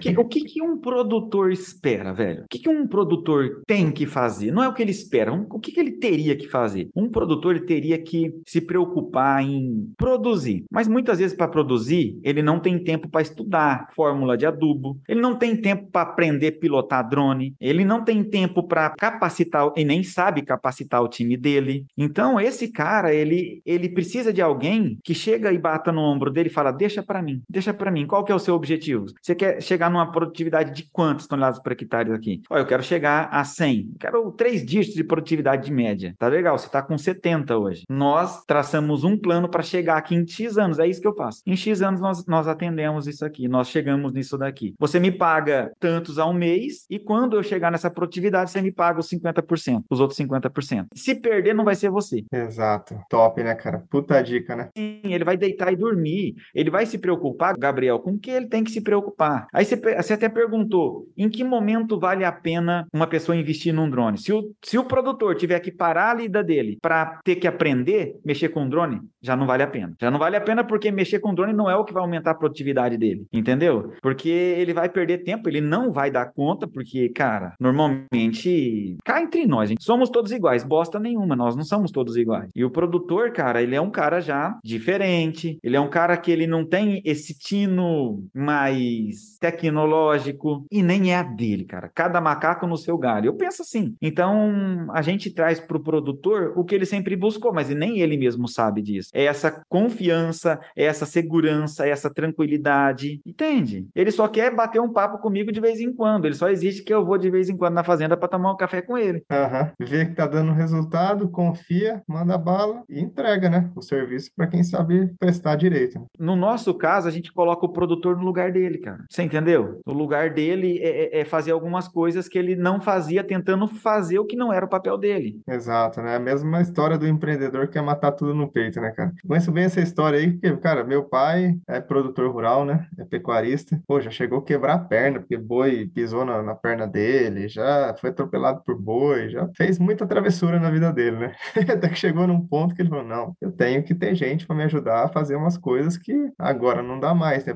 Que, o que, que um produtor espera, velho? O que, que um produtor tem que fazer? Não é o que ele espera. Um, o que, que ele teria que fazer? Um produtor teria que se preocupar em produzir. Mas muitas vezes, para produzir, ele não tem tempo para estudar fórmula de adubo, ele não tem tempo para aprender a pilotar drone, ele não tem tempo para capacitar e nem sabe capacitar o time dele. Então, esse cara, ele, ele precisa de alguém que chega e bata no ombro dele e fala: Deixa para mim, deixa para mim. Qual que é o seu objetivo? Você quer chegar numa produtividade de quantos toneladas por hectare aqui? Olha, eu quero chegar a 100. Quero três dígitos de produtividade de média. Tá legal, você está com 70 hoje. Nós traçamos um plano para chegar aqui em X anos. É isso que eu faço. Em X anos nós, nós atendemos isso aqui. Nós chegamos nisso daqui. Você me paga tantos ao mês e quando eu chegar nessa produtividade, você me paga os 50%, os outros 50%. Se perder, não vai ser você. Exato. Top, né, cara? Puta dica, né? Sim, ele vai deitar e dormir. Ele vai se preocupar, Gabriel, com o que ele tem que se preocupar. Aí você, você até perguntou, em que momento vale a pena uma pessoa investir num drone? Se o, se o produtor tiver que parar a lida dele para ter que aprender mexer com drone, já não vale a pena. Já não vale a pena porque mexer com drone não é o que vai aumentar a produtividade dele, entendeu? Porque ele vai perder tempo, ele não vai dar conta, porque, cara, normalmente, cá entre nós, gente, somos todos iguais, bosta nenhuma, nós não somos todos iguais. E o produtor, cara, ele é um cara já diferente, ele é um cara que ele não tem esse tino mais tecnológico e nem é a dele, cara. Cada macaco no seu galho. Eu penso assim. Então, a gente traz para o produtor o que ele sempre buscou, mas nem ele mesmo sabe disso. É essa confiança, é essa segurança, é essa tranquilidade. Entende? Ele só quer bater um papo comigo de vez em quando. Ele só exige que eu vou de vez em quando na fazenda para tomar um café com ele. Uhum. Vê que tá dando resultado, confia, manda bala e entrega, né? O serviço para quem sabe prestar direito. No nosso caso, a gente coloca o produtor no lugar dele, cara. Você entendeu? O lugar dele é, é, é fazer algumas coisas que ele não fazia, tentando fazer o que não era o papel dele. Exato, né? A mesma história do empreendedor que quer matar tudo no peito, né, cara? Conheço bem essa história aí, cara, meu pai é produtor rural, né? É pecuarista. Pô, já chegou a quebrar a perna, porque boi pisou na, na perna dele, já foi atropelado por boi, já fez muita travessura na vida dele, né? Até que chegou num ponto que ele falou: não, eu tenho que ter gente para me ajudar a fazer umas coisas que agora não dá mais, né?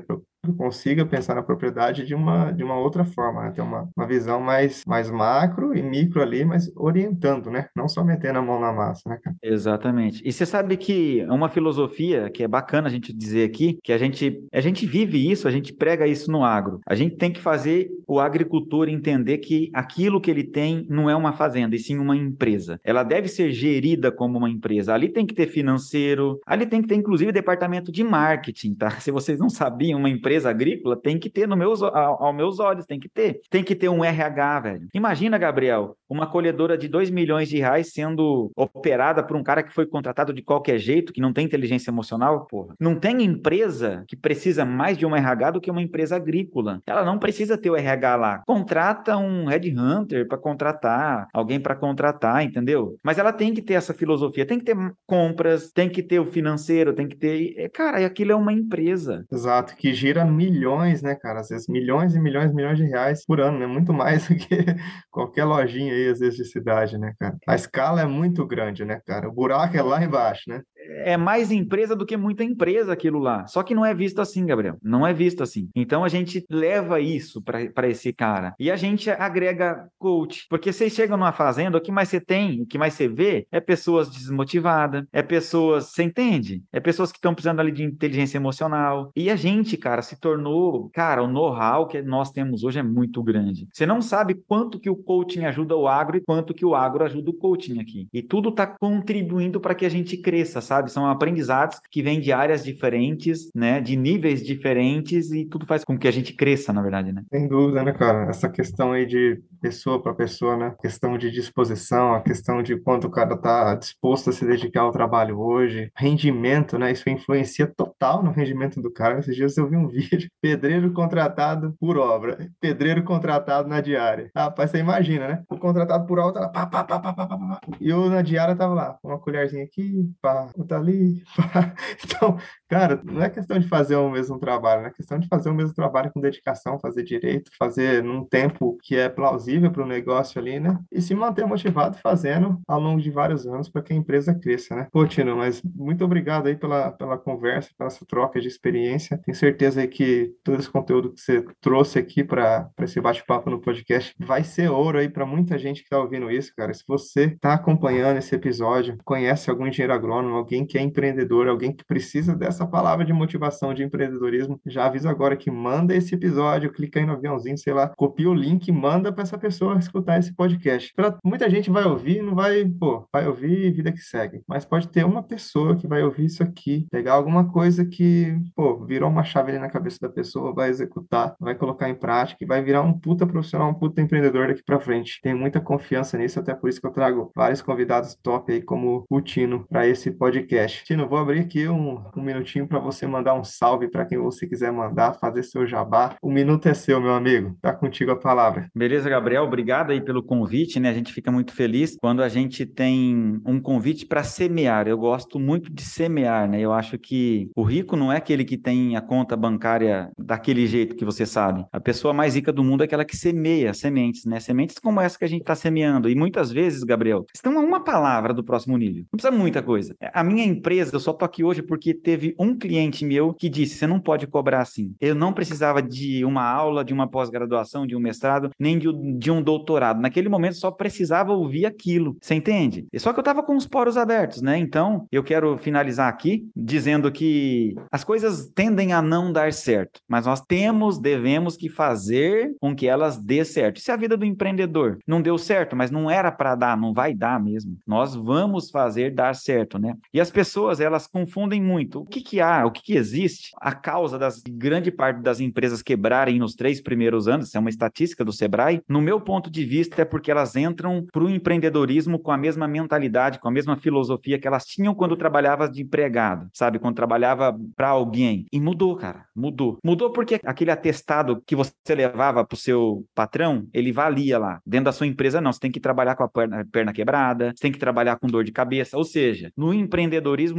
Consiga pensar na propriedade de uma, de uma outra forma, né? ter uma, uma visão mais, mais macro e micro ali, mas orientando, né? Não só metendo a mão na massa, né, cara? Exatamente. E você sabe que é uma filosofia que é bacana a gente dizer aqui, que a gente, a gente vive isso, a gente prega isso no agro. A gente tem que fazer o agricultor entender que aquilo que ele tem não é uma fazenda, e sim uma empresa. Ela deve ser gerida como uma empresa. Ali tem que ter financeiro, ali tem que ter, inclusive, departamento de marketing, tá? Se vocês não sabiam, uma empresa empresa agrícola tem que ter no meus, ao, meus olhos, tem que ter. Tem que ter um RH, velho. Imagina, Gabriel, uma colhedora de 2 milhões de reais sendo operada por um cara que foi contratado de qualquer jeito, que não tem inteligência emocional, porra. Não tem empresa que precisa mais de um RH do que uma empresa agrícola. Ela não precisa ter o RH lá. Contrata um headhunter para contratar, alguém para contratar, entendeu? Mas ela tem que ter essa filosofia, tem que ter compras, tem que ter o financeiro, tem que ter. Cara, aquilo é uma empresa. Exato, que gira milhões, né, cara? Às vezes milhões e milhões e milhões de reais por ano, né? Muito mais do que qualquer lojinha aí, às vezes, de cidade, né, cara? A escala é muito grande, né, cara? O buraco é lá embaixo, né? É mais empresa do que muita empresa aquilo lá. Só que não é visto assim, Gabriel. Não é visto assim. Então a gente leva isso para esse cara. E a gente agrega coach. Porque vocês chegam numa fazenda, o que mais você tem, o que mais você vê é pessoas desmotivadas, é pessoas, você entende? É pessoas que estão precisando ali de inteligência emocional. E a gente, cara, se tornou, cara, o know-how que nós temos hoje é muito grande. Você não sabe quanto que o coaching ajuda o agro e quanto que o agro ajuda o coaching aqui. E tudo está contribuindo para que a gente cresça, sabe? Sabe? São aprendizados que vêm de áreas diferentes, né? De níveis diferentes e tudo faz com que a gente cresça, na verdade, né? Sem dúvida, né, cara? Essa questão aí de pessoa para pessoa, né? Questão de disposição, a questão de quanto o cara está disposto a se dedicar ao trabalho hoje, rendimento, né? Isso influencia total no rendimento do cara. Esses dias eu vi um vídeo, pedreiro contratado por obra, pedreiro contratado na diária. Rapaz, você imagina, né? O contratado por obra tá lá, pá, pá, pá, pá, pá, pá, pá. E o na diária tava lá, com uma colherzinha aqui, pá, tá ali. Então, cara, não é questão de fazer o mesmo trabalho, é questão de fazer o mesmo trabalho com dedicação, fazer direito, fazer num tempo que é plausível para o negócio ali, né? E se manter motivado fazendo ao longo de vários anos para que a empresa cresça, né? Pô, Tino, mas muito obrigado aí pela, pela conversa, pela troca de experiência. Tenho certeza aí que todo esse conteúdo que você trouxe aqui para esse bate-papo no podcast vai ser ouro aí para muita gente que está ouvindo isso, cara. Se você está acompanhando esse episódio, conhece algum engenheiro agrônomo, alguém que é empreendedor, alguém que precisa dessa palavra de motivação de empreendedorismo, já aviso agora que manda esse episódio, clica aí no aviãozinho, sei lá, copia o link e manda para essa pessoa escutar esse podcast. Pra, muita gente vai ouvir, não vai, pô, vai ouvir vida que segue. Mas pode ter uma pessoa que vai ouvir isso aqui, pegar alguma coisa que, pô, virou uma chave ali na cabeça da pessoa, vai executar, vai colocar em prática e vai virar um puta profissional, um puta empreendedor daqui para frente. Tenho muita confiança nisso, até por isso que eu trago vários convidados top aí, como o Tino, para esse podcast. Tino, vou abrir aqui um, um minutinho para você mandar um salve para quem você quiser mandar, fazer seu jabá. O minuto é seu, meu amigo. Tá contigo a palavra. Beleza, Gabriel. Obrigado aí pelo convite, né? A gente fica muito feliz quando a gente tem um convite para semear. Eu gosto muito de semear, né? Eu acho que o rico não é aquele que tem a conta bancária daquele jeito que você sabe. A pessoa mais rica do mundo é aquela que semeia sementes, né? Sementes como essa que a gente está semeando. E muitas vezes, Gabriel, estão a uma palavra do próximo nível. Não precisa muita coisa. A minha empresa, eu só tô aqui hoje porque teve um cliente meu que disse: você não pode cobrar assim. Eu não precisava de uma aula, de uma pós-graduação, de um mestrado, nem de, de um doutorado. Naquele momento só precisava ouvir aquilo. Você entende? Só que eu estava com os poros abertos, né? Então, eu quero finalizar aqui dizendo que as coisas tendem a não dar certo, mas nós temos, devemos que fazer com que elas dê certo. Se a vida do empreendedor não deu certo, mas não era para dar, não vai dar mesmo. Nós vamos fazer dar certo, né? E as pessoas, elas confundem muito. O que que há, o que que existe? A causa das grande parte das empresas quebrarem nos três primeiros anos, isso é uma estatística do Sebrae, no meu ponto de vista é porque elas entram para o empreendedorismo com a mesma mentalidade, com a mesma filosofia que elas tinham quando trabalhava de empregado, sabe? Quando trabalhava para alguém. E mudou, cara, mudou. Mudou porque aquele atestado que você levava para o seu patrão, ele valia lá. Dentro da sua empresa, não. Você tem que trabalhar com a perna, perna quebrada, você tem que trabalhar com dor de cabeça. Ou seja, no empreendedorismo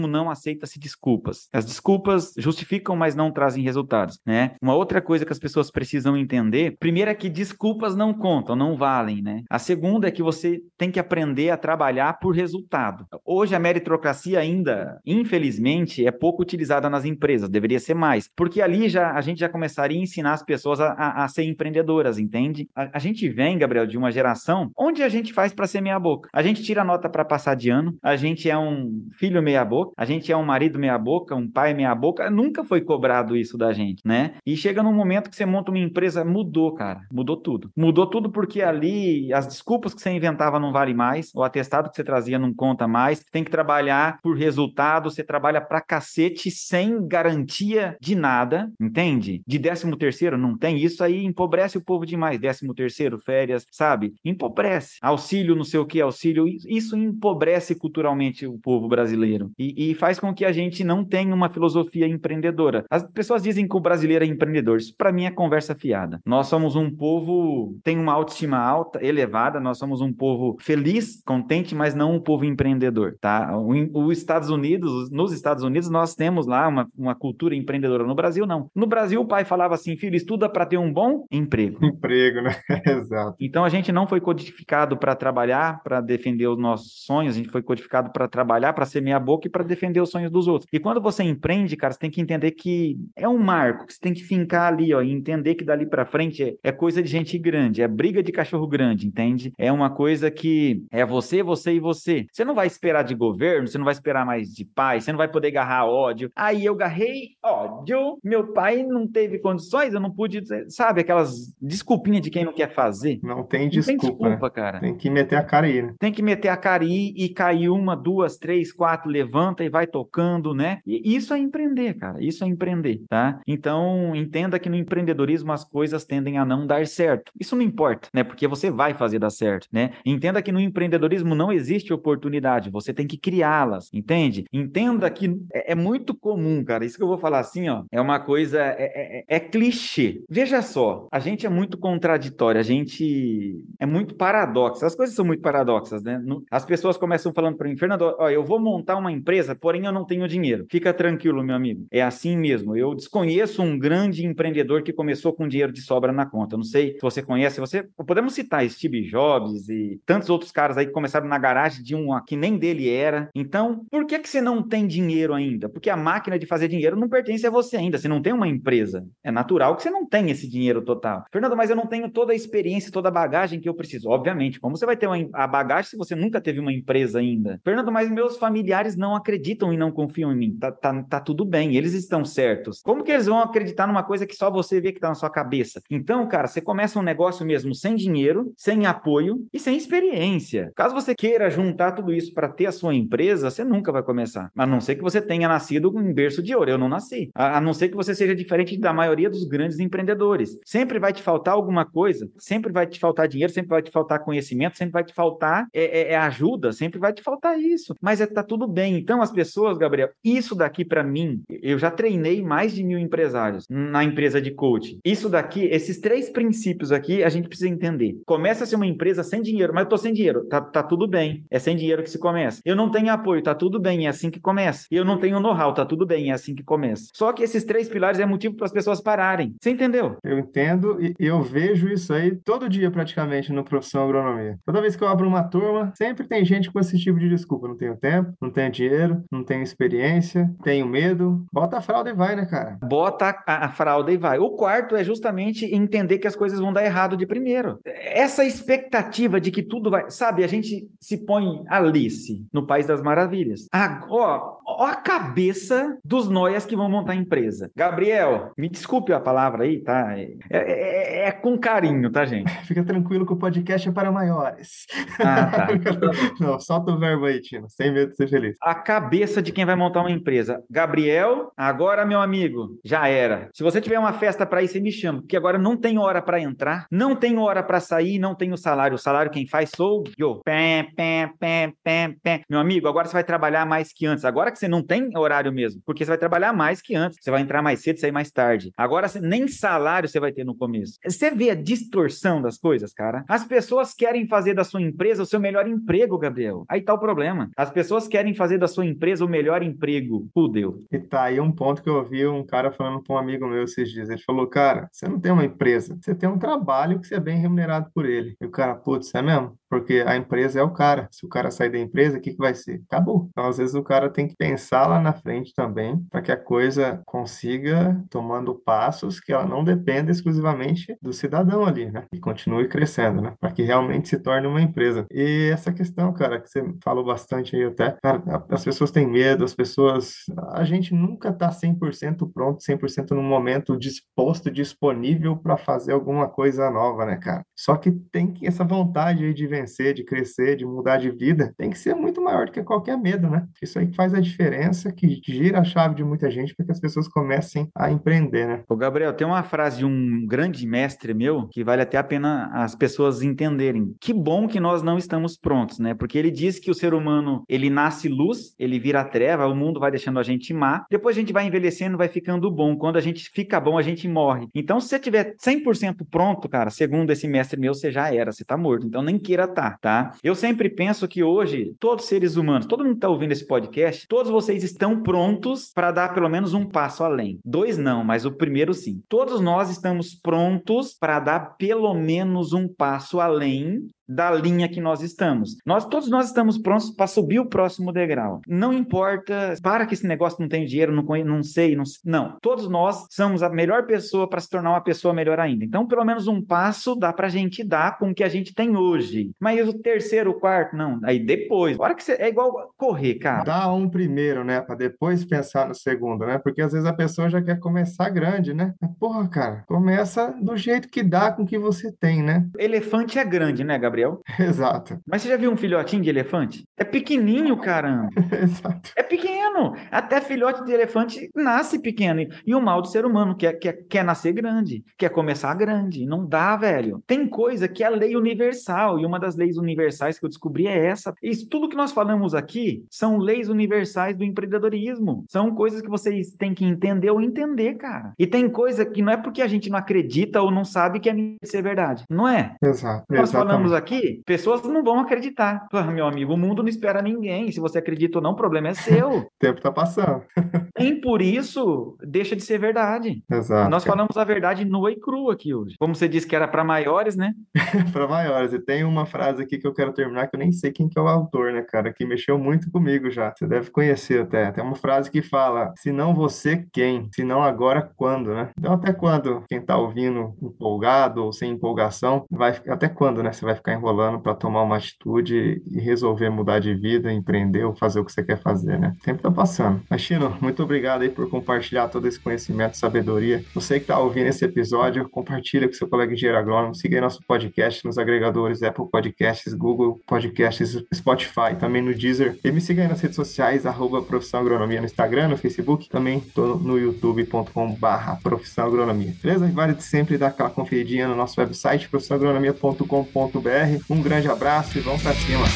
não aceita-se desculpas. As desculpas justificam, mas não trazem resultados, né? Uma outra coisa que as pessoas precisam entender, primeiro é que desculpas não contam, não valem, né? A segunda é que você tem que aprender a trabalhar por resultado. Hoje a meritocracia ainda, infelizmente, é pouco utilizada nas empresas, deveria ser mais, porque ali já a gente já começaria a ensinar as pessoas a, a, a ser empreendedoras, entende? A, a, gente vem, Gabriel, de uma geração onde a gente faz para ser meia boca. A gente tira nota para passar de ano, a gente é um filho meia boca, a gente é um marido meia boca, um pai meia boca, nunca foi cobrado isso da gente, né? E chega num momento que você monta uma empresa, mudou, cara, mudou tudo. Mudou tudo porque ali as desculpas que você inventava não vale mais, o atestado que você trazia não conta mais, tem que trabalhar por resultado, você trabalha pra cacete sem garantia de nada, entende? De décimo terceiro, não tem, isso aí empobrece o povo demais, décimo terceiro, férias, sabe? Empobrece. Auxílio, não sei o que, auxílio, isso empobrece culturalmente o povo brasileiro e, e faz com que a gente não tenha uma filosofia empreendedora. As pessoas dizem que o brasileiro é empreendedor, isso para mim é conversa fiada. Nós somos um povo, tem uma autoestima alta, elevada, nós somos um povo feliz, contente, mas não um povo empreendedor, tá? Os Estados Unidos, nos Estados Unidos, nós temos lá uma, uma cultura empreendedora. No Brasil, não. No Brasil, o pai falava assim, filho, estuda para ter um bom emprego. Emprego, né? Exato. Então, a gente não foi codificado para trabalhar, para defender os nossos sonhos, a gente foi codificado para trabalhar, para ser meia boca e para defender os sonhos dos outros. E quando você empreende, cara, você tem que entender que é um marco, que você tem que fincar ali, ó, e entender que dali para frente é, é coisa de gente grande, é briga de cachorro grande, entende? É uma coisa que é você, você e você. Você não vai esperar de governo, você não vai esperar mais de pai, você não vai poder agarrar ódio. Aí eu garrei ódio, meu pai não teve condições, eu não pude, sabe, aquelas desculpinhas de quem não quer fazer. Não tem desculpa, não tem desculpa né? cara. Tem que meter a cara aí, né? Tem que meter a cara aí e cair uma, duas, três, quatro, levanta e vai tocando, né? E isso é empreender, cara. Isso é empreender, tá? Então, entenda que no empreendedorismo as coisas tendem a não dar certo. Isso não importa, né? Porque você vai fazer dar certo, né? Entenda que no empreendedorismo não existe oportunidade, você tem que criá-las, entende? Entenda que é, é, muito comum, cara. Isso que eu vou falar assim, ó, é uma coisa, é, é, é clichê. Veja só, a gente é muito contraditório, a gente é muito paradoxo. As coisas são muito paradoxas, né? As pessoas começam falando para mim, Fernando, ó, eu vou montar uma empresa, porém eu não tenho dinheiro. Fica tranquilo, meu amigo. É assim mesmo. Eu desconheço um grande empreendedor que começou com dinheiro de sobra na conta. Não sei se você conhece, você podemos citar Steve Jobs e tantos outros caras aí que começaram na garagem de um que nem dele era. Então, por que que você não tem dinheiro ainda? Porque a máquina de fazer dinheiro não pertence a você ainda. Você não tem uma empresa. É natural que você não tenha esse dinheiro total. Fernando, mas eu não tenho toda a experiência, toda a bagagem que eu preciso. Obviamente, como você vai ter uma, a bagagem se você nunca teve uma empresa ainda? Fernando, mas meus familiares não acreditam e não confiam em mim. Tá, tá, tá tudo bem, eles estão certos. Como que eles vão acreditar numa coisa que só você vê que tá na sua cabeça? Então, cara, você começa um negócio mesmo sem dinheiro, sem apoio e sem experiência. Caso você queira juntar tudo isso para ter a sua empresa, você nunca vai começar. A não ser que você tenha nascido um berço de ouro. Eu não nasci. A, a não ser que você seja diferente da maioria dos grandes empreendedores. Sempre vai te faltar alguma coisa, sempre vai te faltar dinheiro, sempre vai te faltar conhecimento, sempre vai te faltar é, é, é ajuda, sempre vai te faltar isso. Mas é, tá tudo bem. Então, as pessoas, Gabriel, isso daqui para mim, eu já treinei mais de mil empresários na empresa de coaching. Isso daqui, esses três princípios aqui, a gente precisa entender. Começa a ser uma empresa sem dinheiro, mas eu tô sem dinheiro. Tá, tá tudo bem. É sem dinheiro que se começa. Eu não tenho apoio, tá tudo bem. É assim que começa. Eu não tenho know-how, tá tudo bem. É assim que começa. Só que esses três pilares é motivo para as pessoas pararem. Você entendeu? Eu entendo e eu vejo isso aí todo dia praticamente no profissão agronomia. Toda vez que eu abro uma turma, sempre tem gente com esse tipo de desculpa. Não tenho tempo, não tenho dinheiro, não tenho experiência, tenho medo. Bota a fralda e vai, né, cara? Bota a, a fralda e vai. O quarto é justamente entender que as coisas vão dar errado de primeiro. Essa expectativa de que tudo vai. Sabe, a gente se põe Alice no País das Maravilhas. Ah, ó, ó a cabeça dos noias que vão montar a empresa. Gabriel, me desculpe a palavra aí, tá? É, é, é com carinho, tá, gente? Fica tranquilo que o podcast é para maiores. Ah, tá. Não, solta o verbo aí, Tino, sem medo de ser feliz. A cabeça de quem vai montar uma empresa. Gabriel, agora, meu amigo, já era. Se você tiver uma festa para ir, você me chama, porque agora não tem hora para entrar, não tem hora para sair, não tem o salário. O salário quem faz sou eu. Pé, pé, pé, pé, pé. Meu amigo, agora você vai trabalhar mais que antes. Agora que você não tem horário mesmo, porque você vai trabalhar mais que antes. Você vai entrar mais cedo, sair mais tarde. Agora nem salário você vai ter no começo. Você vê a distorção das coisas, cara? As pessoas querem fazer da sua empresa o seu melhor emprego, Gabriel. Aí tá o problema. As pessoas querem fazer da sua empresa o melhor emprego. Fudeu. E tá aí um ponto que eu ouvi um cara falando com um amigo meu esses dias. Ele falou, cara, você não tem uma empresa, você tem um trabalho que você é bem remunerado por ele. E o cara, putz, é mesmo? Porque a empresa é o cara. Se o cara sair da empresa, o que, que vai ser? Acabou. Então, às vezes, o cara tem que pensar lá na frente também, para que a coisa consiga tomando passos que ela não dependa exclusivamente do cidadão ali, né? E continue crescendo, né? Para que realmente se torne uma empresa. E essa questão, cara, que você falou bastante aí até, cara, as pessoas têm medo, as pessoas. A gente nunca tá 100% pronto, 100% no momento disposto, disponível para fazer alguma coisa nova, né, cara? Só que tem que essa vontade aí de vencer, de crescer, de mudar de vida, tem que ser muito maior do que qualquer medo, né? Isso aí faz a diferença, que gira a chave de muita gente para que as pessoas comecem a empreender, né? Ô, Gabriel, tem uma frase de um grande mestre meu que vale até a pena as pessoas entenderem. Que bom que nós não estamos prontos, né? Porque ele diz que o ser humano, ele nasce luz, ele vira treva, o mundo vai deixando a gente má, depois a gente vai envelhecendo, vai ficando bom. Quando a gente fica bom, a gente morre. Então, se você tiver 100% pronto, cara, segundo esse mestre meu, você já era, você tá morto. Então, nem queira tá, tá? Eu sempre penso que hoje, todos os seres humanos, todo mundo que tá ouvindo esse podcast, todos vocês estão prontos para dar pelo menos um passo além. Dois não, mas o primeiro sim. Todos nós estamos prontos para dar pelo menos um passo além da linha que nós estamos. Nós todos nós estamos prontos para subir o próximo degrau. Não importa, para que esse negócio não tem dinheiro, não, não sei, não, não. Todos nós somos a melhor pessoa para se tornar uma pessoa melhor ainda. Então, pelo menos um passo dá para a gente dar com o que a gente tem hoje. Mas o terceiro, o quarto, não. Aí depois, hora que você é igual correr, cara. Dá um primeiro, né, para depois pensar no segundo, né? Porque às vezes a pessoa já quer começar grande, né? Porra, cara, começa do jeito que dá com o que você tem, né? Elefante é grande, né, Gabriel? Gabriel. Exato. Mas você já viu um filhotinho de elefante? É pequenininho, caramba. Exato. É pequeno. Até filhote de elefante nasce pequeno. E o mal do ser humano quer, quer, quer nascer grande, quer começar grande. Não dá, velho. Tem coisa que é lei universal. E uma das leis universais que eu descobri é essa. Isso tudo que nós falamos aqui são leis universais do empreendedorismo. São coisas que vocês têm que entender ou entender, cara. E tem coisa que não é porque a gente não acredita ou não sabe que é ser verdade. Não é? Exato. Nós falamos aqui aqui, pessoas não vão acreditar. Ah, meu amigo, o mundo não espera ninguém. Se você acredita ou não, o problema é seu. o tempo tá passando. Nem por isso deixa de ser verdade. Exato. Nós falamos a verdade nua e crua aqui hoje. Como você disse que era para maiores, né? para maiores. E tem uma frase aqui que eu quero terminar que eu nem sei quem que é o autor, né, cara? Que mexeu muito comigo já. Você deve conhecer até. Tem uma frase que fala: se não você, quem? Se não agora, quando, né? Então, até quando quem tá ouvindo empolgado ou sem empolgação, vai até quando, né? Você vai ficar enrolando para tomar uma atitude e resolver mudar de vida, empreender ou fazer o que você quer fazer, né? Sempre tá passando. Mas, Chino, muito obrigado aí por compartilhar todo esse conhecimento, sabedoria. Você que tá ouvindo esse episódio, compartilha com seu colega engenheiro agrônomo, siga aí nosso podcast nos agregadores Apple Podcasts, Google Podcasts, Spotify, também no Deezer. E me siga aí nas redes sociais, arroba Profissão Agronomia no Instagram, no Facebook, também tô no youtube.com barra Profissão Agronomia. Beleza? Vale sempre dar aquela conferidinha no nosso website, profissãoagronomia.com.br. Um grande abraço e vamos para cima!